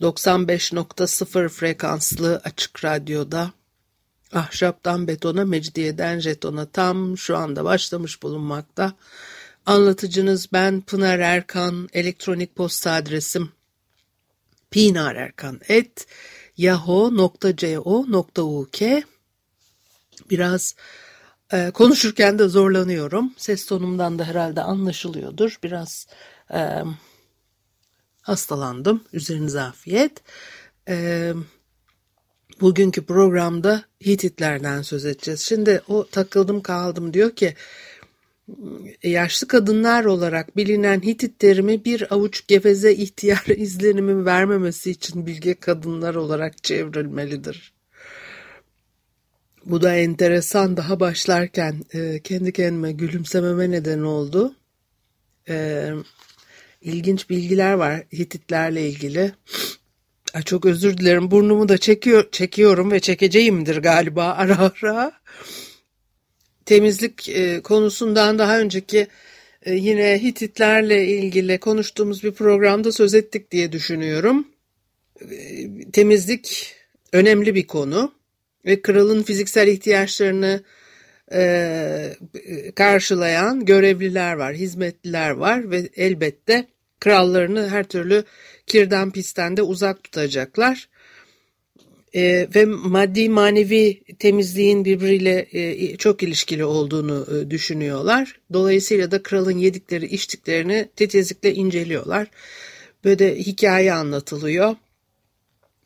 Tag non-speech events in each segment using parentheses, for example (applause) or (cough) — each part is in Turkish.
95.0 frekanslı açık radyoda ahşaptan betona, mecidiyeden jetona tam şu anda başlamış bulunmakta. Anlatıcınız ben Pınar Erkan. Elektronik posta adresim pinarerkan.yahoo.co.uk Biraz e, konuşurken de zorlanıyorum. Ses tonumdan da herhalde anlaşılıyordur. Biraz e, hastalandım. Üzerinize afiyet. E, bugünkü programda Hititlerden söz edeceğiz. Şimdi o takıldım kaldım diyor ki yaşlı kadınlar olarak bilinen Hitit terimi bir avuç geveze ihtiyar (laughs) izlenimi vermemesi için bilge kadınlar olarak çevrilmelidir. Bu da enteresan daha başlarken e, kendi kendime gülümsememe neden oldu. E, ilginç bilgiler var Hititlerle ilgili. Çok özür dilerim burnumu da çekiyor, çekiyorum ve çekeceğimdir galiba ara ara. Temizlik e, konusundan daha önceki e, yine Hititlerle ilgili konuştuğumuz bir programda söz ettik diye düşünüyorum. E, temizlik önemli bir konu ve kralın fiziksel ihtiyaçlarını e, karşılayan görevliler var, hizmetliler var ve elbette krallarını her türlü kirden pisten de uzak tutacaklar. E, ve maddi manevi temizliğin birbiriyle e, çok ilişkili olduğunu e, düşünüyorlar. Dolayısıyla da kralın yedikleri içtiklerini titizlikle inceliyorlar. Böyle hikaye anlatılıyor.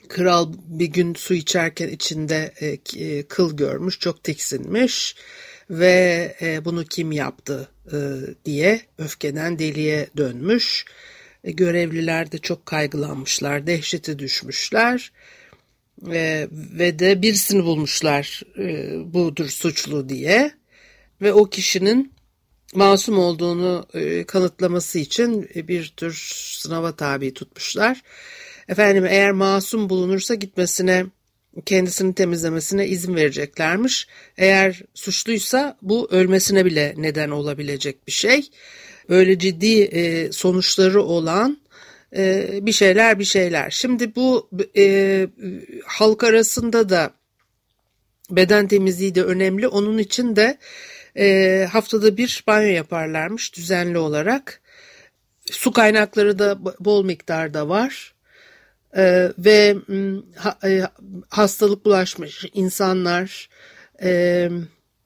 Kral bir gün su içerken içinde e, e, kıl görmüş, çok tiksinmiş ve e, bunu kim yaptı e, diye öfkeden deliye dönmüş. E, görevliler de çok kaygılanmışlar, dehşete düşmüşler e, ve de birisini bulmuşlar e, budur suçlu diye ve o kişinin masum olduğunu e, kanıtlaması için bir tür sınava tabi tutmuşlar. Efendim eğer masum bulunursa gitmesine kendisini temizlemesine izin vereceklermiş. Eğer suçluysa bu ölmesine bile neden olabilecek bir şey. Böyle ciddi e, sonuçları olan e, bir şeyler bir şeyler. Şimdi bu e, halk arasında da beden temizliği de önemli. Onun için de e, haftada bir banyo yaparlarmış düzenli olarak. Su kaynakları da bol miktarda var. Ee, ve ha, e, hastalık bulaşmış insanlar e,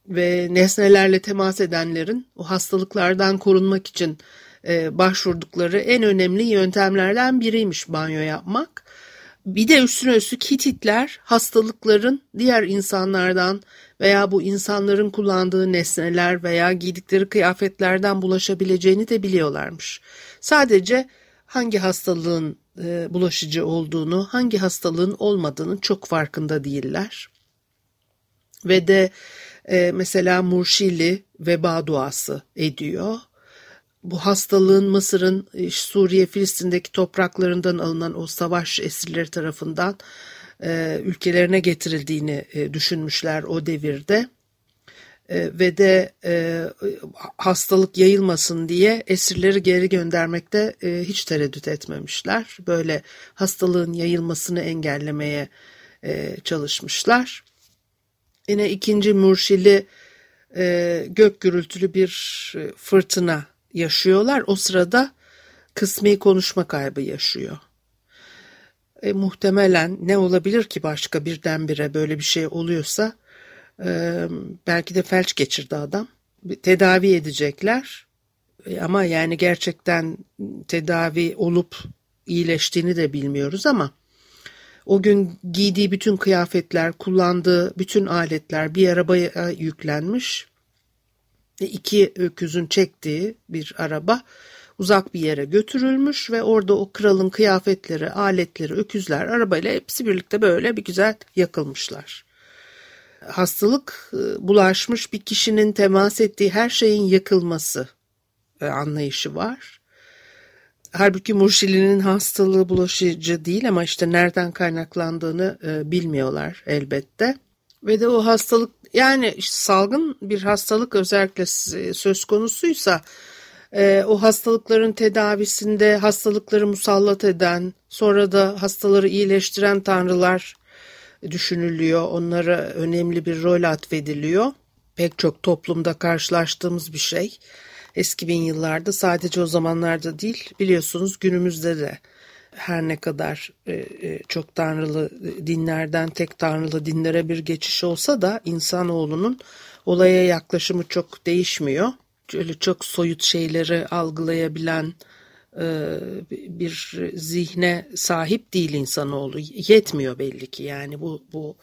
ve nesnelerle temas edenlerin o hastalıklardan korunmak için e, başvurdukları en önemli yöntemlerden biriymiş banyo yapmak. Bir de üstüne üstlük Hititler hastalıkların diğer insanlardan veya bu insanların kullandığı nesneler veya giydikleri kıyafetlerden bulaşabileceğini de biliyorlarmış. Sadece hangi hastalığın e, bulaşıcı olduğunu, hangi hastalığın olmadığını çok farkında değiller. Ve de e, mesela Murşili veba duası ediyor. Bu hastalığın Mısır'ın e, Suriye, Filistin'deki topraklarından alınan o savaş esirleri tarafından ülkelerine getirildiğini düşünmüşler o devirde. E, ve de e, hastalık yayılmasın diye esirleri geri göndermekte e, hiç tereddüt etmemişler. Böyle hastalığın yayılmasını engellemeye çalışmışlar. Yine ikinci Murşili e, gök gürültülü bir fırtına yaşıyorlar. O sırada kısmi konuşma kaybı yaşıyor. E, muhtemelen ne olabilir ki başka birdenbire böyle bir şey oluyorsa belki de felç geçirdi adam. Tedavi edecekler. Ee, ama yani gerçekten tedavi olup iyileştiğini de bilmiyoruz ama o gün giydiği bütün kıyafetler, kullandığı bütün aletler bir arabaya yüklenmiş. İki öküzün çektiği bir araba uzak bir yere götürülmüş ve orada o kralın kıyafetleri, aletleri, öküzler, arabayla hepsi birlikte böyle bir güzel yakılmışlar. Hastalık e, bulaşmış bir kişinin temas ettiği her şeyin yakılması e, anlayışı var. Halbuki Murşili'nin hastalığı bulaşıcı değil ama işte nereden kaynaklandığını e, bilmiyorlar elbette. Ve de o hastalık yani işte salgın bir hastalık özellikle söz konusuysa o hastalıkların tedavisinde hastalıkları musallat eden sonra da hastaları iyileştiren tanrılar düşünülüyor. Onlara önemli bir rol atfediliyor. Pek çok toplumda karşılaştığımız bir şey. Eski bin yıllarda sadece o zamanlarda değil biliyorsunuz günümüzde de her ne kadar e, e, çok tanrılı dinlerden tek tanrılı dinlere bir geçiş olsa da insanoğlunun olaya yaklaşımı çok değişmiyor. Öyle çok soyut şeyleri algılayabilen e, bir zihne sahip değil insanoğlu. Yetmiyor belli ki yani bu bu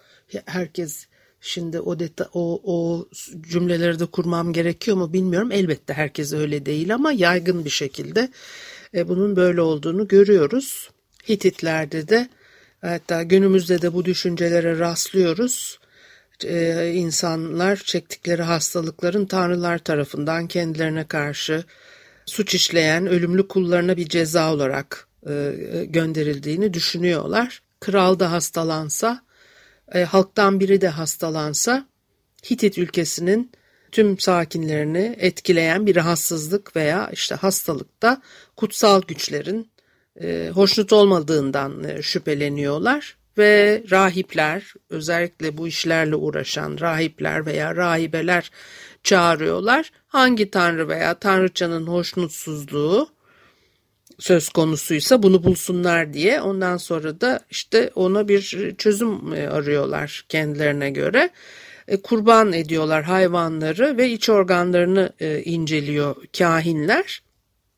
herkes şimdi o deta o o cümleleri de kurmam gerekiyor mu bilmiyorum. Elbette herkes öyle değil ama yaygın bir şekilde e, bunun böyle olduğunu görüyoruz. Hititlerde de hatta günümüzde de bu düşüncelere rastlıyoruz. E, insanlar çektikleri hastalıkların tanrılar tarafından kendilerine karşı suç işleyen ölümlü kullarına bir ceza olarak e, gönderildiğini düşünüyorlar. Kral da hastalansa, halktan biri de hastalansa Hitit ülkesinin tüm sakinlerini etkileyen bir rahatsızlık veya işte hastalıkta kutsal güçlerin e, hoşnut olmadığından e, şüpheleniyorlar ve rahipler özellikle bu işlerle uğraşan rahipler veya rahibeler çağırıyorlar. Hangi tanrı veya tanrıçanın hoşnutsuzluğu söz konusuysa bunu bulsunlar diye ondan sonra da işte ona bir çözüm e, arıyorlar kendilerine göre. E, kurban ediyorlar hayvanları ve iç organlarını e, inceliyor kahinler.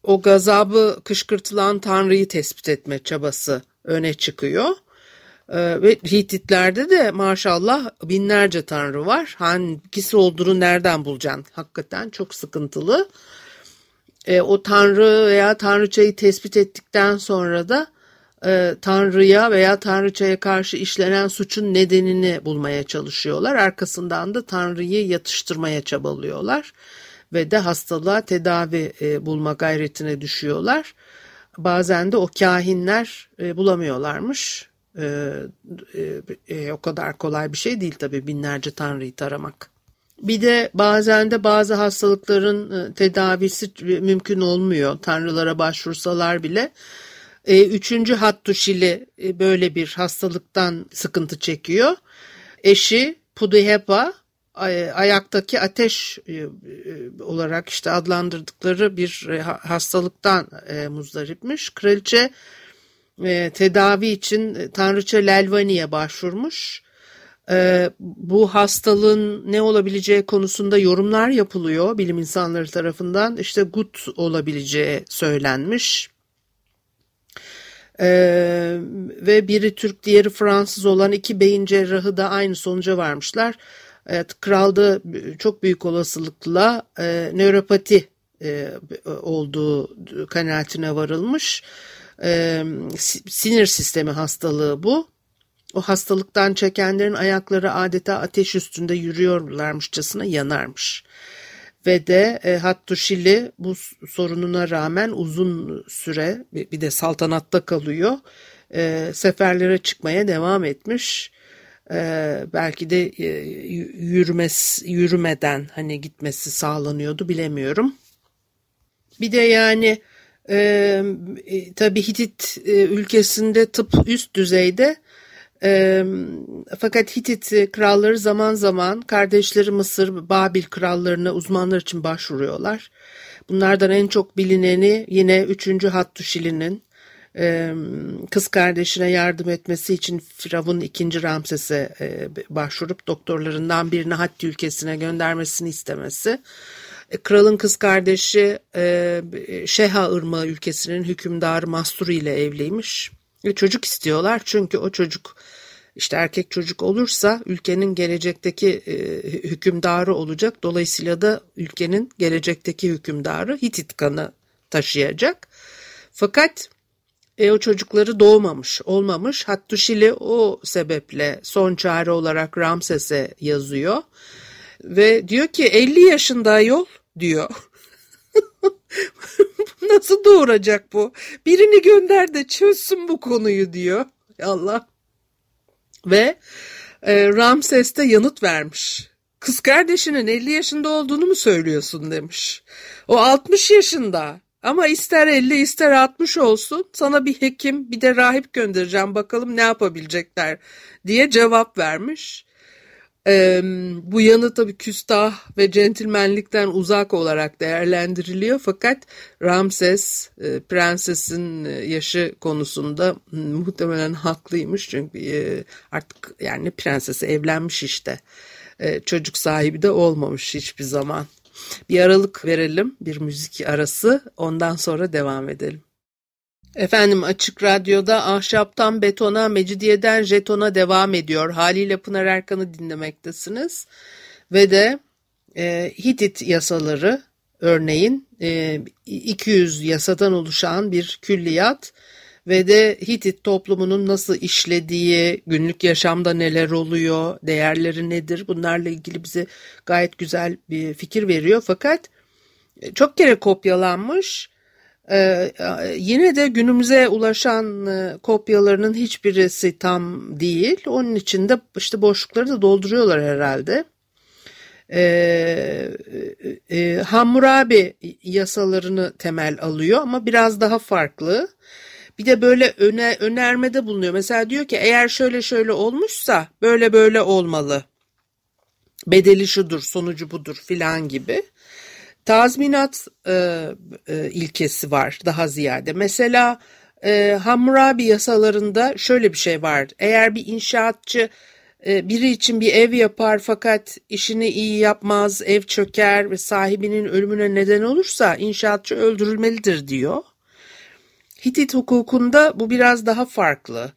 O gazabı kışkırtılan tanrıyı tespit etme çabası öne çıkıyor. E, ve Hititlerde de maşallah binlerce tanrı var. Hangisi olduğunu nereden bulacaksın? Hakikaten çok sıkıntılı. o tanrı veya tanrıçayı tespit ettikten sonra da e, Tanrı'ya veya Tanrıçaya karşı işlenen suçun nedenini bulmaya çalışıyorlar. Arkasından da Tanrı'yı yatıştırmaya çabalıyorlar ve de hastalığa tedavi e, bulma gayretine düşüyorlar. Bazen de o kahinler e, bulamıyorlarmış. E, e, e, o kadar kolay bir şey değil tabii binlerce Tanrı'yı taramak. Bir de bazen de bazı hastalıkların e, tedavisi mümkün olmuyor. Tanrılara başvursalar bile e, üçüncü Hattuşili e, böyle bir hastalıktan sıkıntı çekiyor. Eşi Pudihepa ayaktaki ateş e, olarak işte adlandırdıkları bir hastalıktan muzdaripmiş. Kraliçe tedavi için Tanrıça Lelvani'ye başvurmuş. Bu hastalığın ne olabileceği konusunda yorumlar yapılıyor bilim insanları tarafından. İşte gut olabileceği söylenmiş. Ee, ve biri Türk diğeri Fransız olan iki beyin cerrahı da aynı sonuca varmışlar. Evet, kralda çok büyük olasılıkla e, nöropati e, olduğu kanaatine varılmış. E, sinir sistemi hastalığı bu. O hastalıktan çekenlerin ayakları adeta ateş üstünde yürüyorlarmışçasına yanarmış ve de e, Hattuşili bu sorununa rağmen uzun süre bir de saltanatta kalıyor. E, seferlere çıkmaya devam etmiş. E, belki de e, yürümes, yürümeden hani gitmesi sağlanıyordu bilemiyorum. Bir de yani e, e, tabii Hitit e, ülkesinde tıp üst düzeyde e, fakat Hitit kralları zaman zaman kardeşleri Mısır, Babil krallarına uzmanlar için başvuruyorlar. Bunlardan en çok bilineni yine 3. Hattuşili'nin e, kız kardeşine yardım etmesi için Firavun 2. Ramses'e e, başvurup doktorlarından birini Hatti ülkesine göndermesini istemesi. E, kralın kız kardeşi e, Şeha Irmağı ülkesinin hükümdarı Masturi ile evliymiş. Ve çocuk istiyorlar çünkü o çocuk işte erkek çocuk olursa ülkenin gelecekteki e, hükümdarı olacak. Dolayısıyla da ülkenin gelecekteki hükümdarı Hitit kanı taşıyacak. Fakat e, o çocukları doğmamış, olmamış. Hattuşili o sebeple son çare olarak Ramses'e yazıyor. Ve diyor ki 50 yaşında yol diyor. (laughs) Nasıl doğuracak bu? Birini gönder de çözsün bu konuyu diyor. Allah. Ve e, Ramses de yanıt vermiş. Kız kardeşinin 50 yaşında olduğunu mu söylüyorsun demiş. O 60 yaşında. Ama ister 50 ister 60 olsun sana bir hekim bir de rahip göndereceğim bakalım ne yapabilecekler diye cevap vermiş. Ee, bu yanı tabii küstah ve centilmenlikten uzak olarak değerlendiriliyor fakat Ramses e, prensesin yaşı konusunda muhtemelen haklıymış çünkü e, artık yani prensesi evlenmiş işte e, çocuk sahibi de olmamış hiçbir zaman. Bir aralık verelim, bir müzik arası, ondan sonra devam edelim. Efendim Açık Radyo'da ahşaptan betona, mecidiyeden jetona devam ediyor. Haliyle Pınar Erkan'ı dinlemektesiniz. Ve de e, Hitit yasaları örneğin e, 200 yasadan oluşan bir külliyat ve de Hitit toplumunun nasıl işlediği, günlük yaşamda neler oluyor, değerleri nedir bunlarla ilgili bize gayet güzel bir fikir veriyor. Fakat e, çok kere kopyalanmış. Ee, yine de günümüze ulaşan e, kopyalarının hiçbirisi tam değil. Onun için de işte boşlukları da dolduruyorlar herhalde. Ee, e, Hammurabi yasalarını temel alıyor ama biraz daha farklı. Bir de böyle öne, önermede bulunuyor. Mesela diyor ki eğer şöyle şöyle olmuşsa böyle böyle olmalı. Bedeli şudur, sonucu budur filan gibi. Tazminat e, e, ilkesi var daha ziyade. Mesela e, Hammurabi yasalarında şöyle bir şey var. Eğer bir inşaatçı e, biri için bir ev yapar fakat işini iyi yapmaz, ev çöker ve sahibinin ölümüne neden olursa inşaatçı öldürülmelidir diyor. Hitit hukukunda bu biraz daha farklı.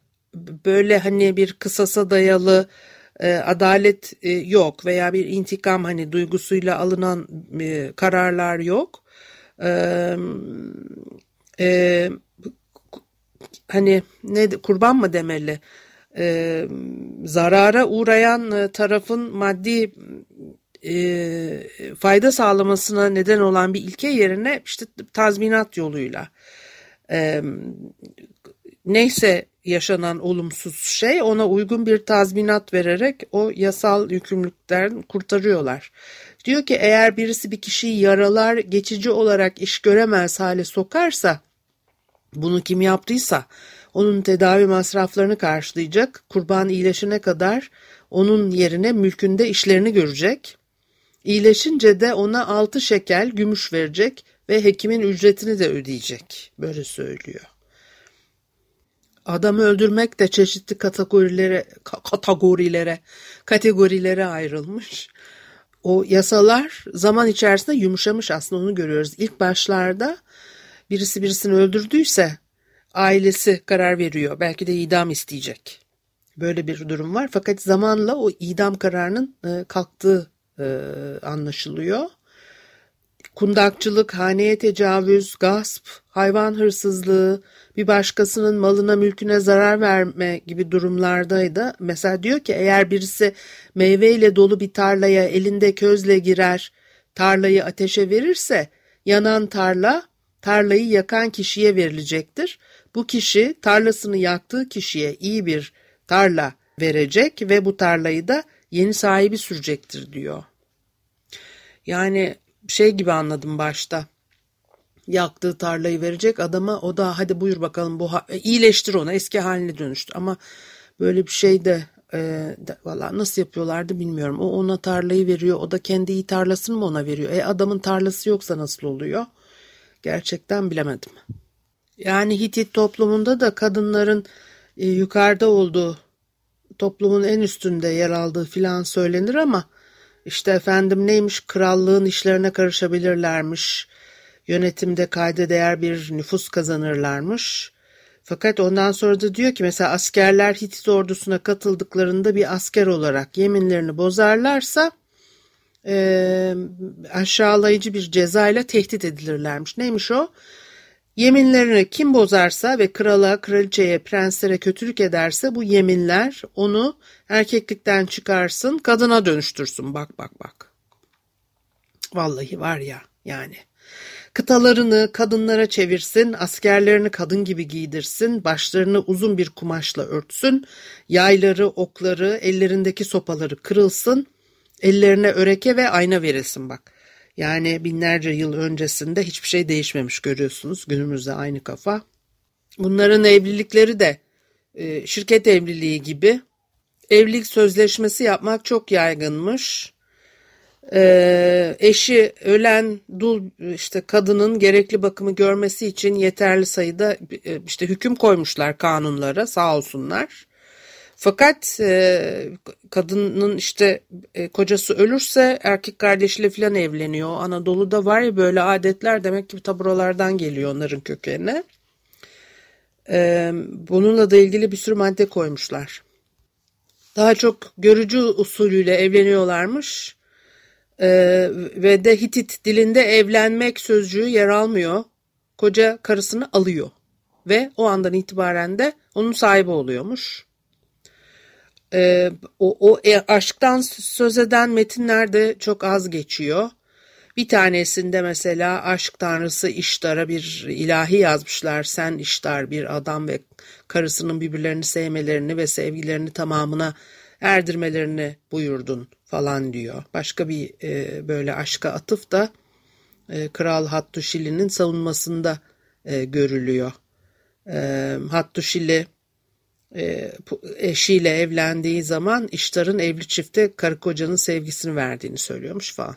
Böyle hani bir kısasa dayalı e, adalet e, yok veya bir intikam hani duygusuyla alınan e, kararlar yok. Hani ne kurban mı demeli? Zarara uğrayan tarafın maddi fayda sağlamasına neden olan bir ilke yerine işte tazminat yoluyla neyse yaşanan olumsuz şey ona uygun bir tazminat vererek o yasal yükümlülükten kurtarıyorlar. Diyor ki eğer birisi bir kişiyi yaralar geçici olarak iş göremez hale sokarsa bunu kim yaptıysa onun tedavi masraflarını karşılayacak kurban iyileşene kadar onun yerine mülkünde işlerini görecek. İyileşince de ona altı şekel gümüş verecek ve hekimin ücretini de ödeyecek. Böyle söylüyor. Adamı öldürmek de çeşitli kategorilere, kategorilere, kategorilere ayrılmış. O yasalar zaman içerisinde yumuşamış aslında onu görüyoruz. İlk başlarda birisi birisini öldürdüyse ailesi karar veriyor. Belki de idam isteyecek. Böyle bir durum var. Fakat zamanla o idam kararının e, kalktığı e, anlaşılıyor kundakçılık, haneye tecavüz, gasp, hayvan hırsızlığı, bir başkasının malına mülküne zarar verme gibi durumlardaydı. Mesela diyor ki eğer birisi meyveyle dolu bir tarlaya elinde közle girer, tarlayı ateşe verirse yanan tarla tarlayı yakan kişiye verilecektir. Bu kişi tarlasını yaktığı kişiye iyi bir tarla verecek ve bu tarlayı da yeni sahibi sürecektir diyor. Yani şey gibi anladım başta. Yaktığı tarlayı verecek adama o da hadi buyur bakalım bu e, iyileştir onu eski haline dönüştü ama böyle bir şey de e, valla nasıl yapıyorlardı bilmiyorum. O ona tarlayı veriyor o da kendi iyi tarlasını mı ona veriyor? E adamın tarlası yoksa nasıl oluyor? Gerçekten bilemedim. Yani Hitit toplumunda da kadınların e, yukarıda olduğu toplumun en üstünde yer aldığı filan söylenir ama işte efendim neymiş krallığın işlerine karışabilirlermiş. Yönetimde kayda değer bir nüfus kazanırlarmış. Fakat ondan sonra da diyor ki mesela askerler Hitit ordusuna katıldıklarında bir asker olarak yeminlerini bozarlarsa e, aşağılayıcı bir cezayla tehdit edilirlermiş. Neymiş o? Yeminlerini kim bozarsa ve krala, kraliçeye, prenslere kötülük ederse bu yeminler onu erkeklikten çıkarsın, kadına dönüştürsün. Bak bak bak. Vallahi var ya yani. Kıtalarını kadınlara çevirsin, askerlerini kadın gibi giydirsin, başlarını uzun bir kumaşla örtsün, yayları, okları, ellerindeki sopaları kırılsın, ellerine öreke ve ayna verilsin bak. Yani binlerce yıl öncesinde hiçbir şey değişmemiş görüyorsunuz. Günümüzde aynı kafa. Bunların evlilikleri de e, şirket evliliği gibi. Evlilik sözleşmesi yapmak çok yaygınmış. E, eşi ölen dul işte kadının gerekli bakımı görmesi için yeterli sayıda e, işte hüküm koymuşlar kanunlara sağ olsunlar. Fakat e, kadının işte e, kocası ölürse erkek kardeşiyle falan evleniyor. Anadolu'da var ya böyle adetler demek ki taburalardan geliyor onların kökenine. E, bununla da ilgili bir sürü madde koymuşlar. Daha çok görücü usulüyle evleniyorlarmış. E, ve de Hitit dilinde evlenmek sözcüğü yer almıyor. Koca karısını alıyor ve o andan itibaren de onun sahibi oluyormuş e, o, o e, aşktan söz eden metinlerde çok az geçiyor. Bir tanesinde mesela aşk tanrısı İştar'a bir ilahi yazmışlar. Sen İştar bir adam ve karısının birbirlerini sevmelerini ve sevgilerini tamamına erdirmelerini buyurdun falan diyor. Başka bir e, böyle aşka atıf da e, Kral Hattuşili'nin savunmasında e, görülüyor. E, Hattuşili eşiyle evlendiği zaman iştarın evli çifte karı kocanın sevgisini verdiğini söylüyormuş falan.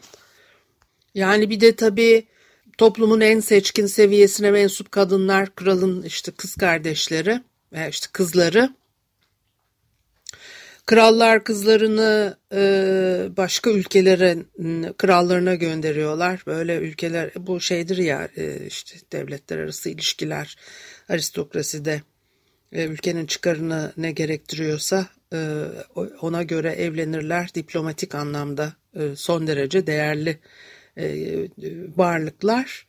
Yani bir de tabii toplumun en seçkin seviyesine mensup kadınlar, kralın işte kız kardeşleri, veya işte kızları. Krallar kızlarını e, başka ülkelerin krallarına gönderiyorlar. Böyle ülkeler bu şeydir ya e, işte devletler arası ilişkiler aristokraside e, ülkenin çıkarını ne gerektiriyorsa e, ona göre evlenirler. Diplomatik anlamda e, son derece değerli varlıklar.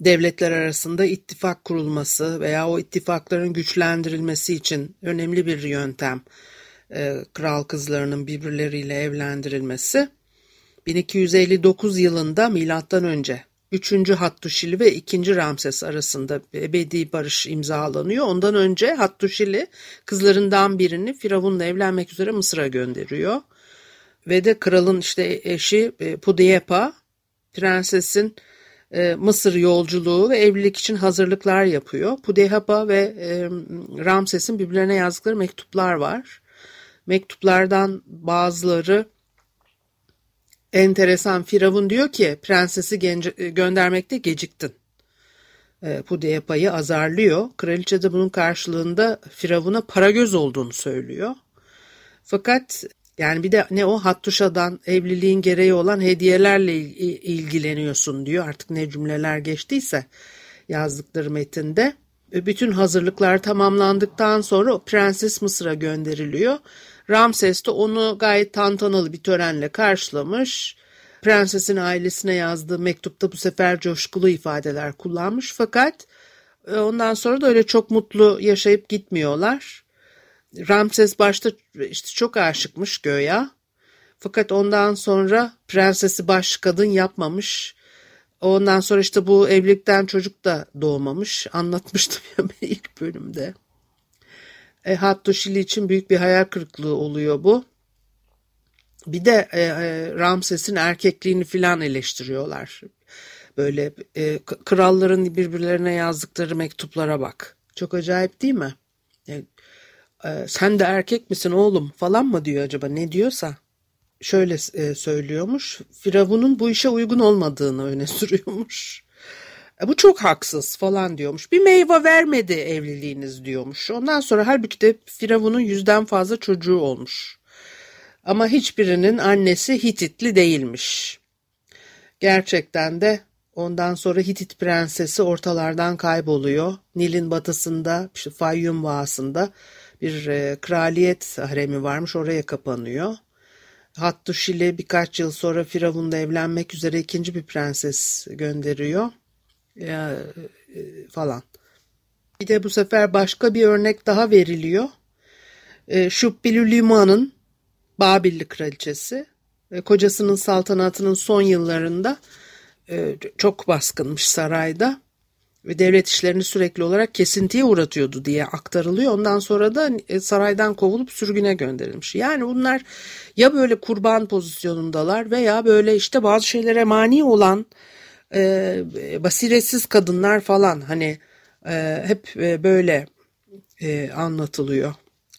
Devletler arasında ittifak kurulması veya o ittifakların güçlendirilmesi için önemli bir yöntem kral kızlarının birbirleriyle evlendirilmesi. 1259 yılında milattan önce 3. Hattuşili ve 2. Ramses arasında ebedi barış imzalanıyor. Ondan önce Hattuşili kızlarından birini Firavun'la evlenmek üzere Mısır'a gönderiyor. Ve de kralın işte eşi e, Pudeyepa prensesin e, Mısır yolculuğu ve evlilik için hazırlıklar yapıyor. Pudeyepa ve e, Ramses'in birbirlerine yazdıkları mektuplar var. Mektuplardan bazıları enteresan Firavun diyor ki prensesi göndermekte geciktin. E, Pudeyapa'yı azarlıyor. Kraliçe de bunun karşılığında Firavun'a para göz olduğunu söylüyor. Fakat yani bir de ne o Hattuşa'dan evliliğin gereği olan hediyelerle ilgileniyorsun diyor. Artık ne cümleler geçtiyse yazdıkları metinde. Bütün hazırlıklar tamamlandıktan sonra prenses Mısır'a gönderiliyor. Ramses de onu gayet tantanalı bir törenle karşılamış. Prensesin ailesine yazdığı mektupta bu sefer coşkulu ifadeler kullanmış fakat e, ondan sonra da öyle çok mutlu yaşayıp gitmiyorlar. Ramses başta işte çok aşıkmış göya. Fakat ondan sonra prensesi baş kadın yapmamış. Ondan sonra işte bu evlilikten çocuk da doğmamış. Anlatmıştım ya ilk bölümde. E, Hattuşili için büyük bir hayal kırıklığı oluyor bu. Bir de e, e, Ramses'in erkekliğini filan eleştiriyorlar. Böyle e, kralların birbirlerine yazdıkları mektuplara bak. Çok acayip değil mi? E, e, sen de erkek misin oğlum falan mı diyor acaba ne diyorsa. Şöyle e, söylüyormuş. Firavun'un bu işe uygun olmadığını öne (laughs) sürüyormuş. E, bu çok haksız falan diyormuş. Bir meyve vermedi evliliğiniz diyormuş. Ondan sonra halbuki de Firavun'un yüzden fazla çocuğu olmuş. Ama hiçbirinin annesi Hititli değilmiş. Gerçekten de ondan sonra Hitit prensesi ortalardan kayboluyor. Nil'in batısında, işte Fayyum Vağası'nda bir e, kraliyet haremi varmış oraya kapanıyor. Hattuşili birkaç yıl sonra Firavun'da evlenmek üzere ikinci bir prenses gönderiyor ya, e, falan. Bir de bu sefer başka bir örnek daha veriliyor. E, Şubbilülima'nın Babilli kraliçesi kocasının saltanatının son yıllarında e, çok baskınmış sarayda ve devlet işlerini sürekli olarak kesintiye uğratıyordu diye aktarılıyor. Ondan sonra da e, saraydan kovulup sürgüne gönderilmiş. Yani bunlar ya böyle kurban pozisyonundalar veya böyle işte bazı şeylere mani olan e, basiretsiz kadınlar falan hani e, hep e, böyle e, anlatılıyor.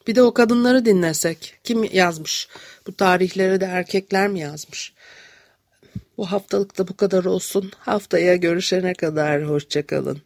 Bir de o kadınları dinlesek. Kim yazmış? Bu tarihleri de erkekler mi yazmış? Bu haftalık da bu kadar olsun. Haftaya görüşene kadar hoşçakalın.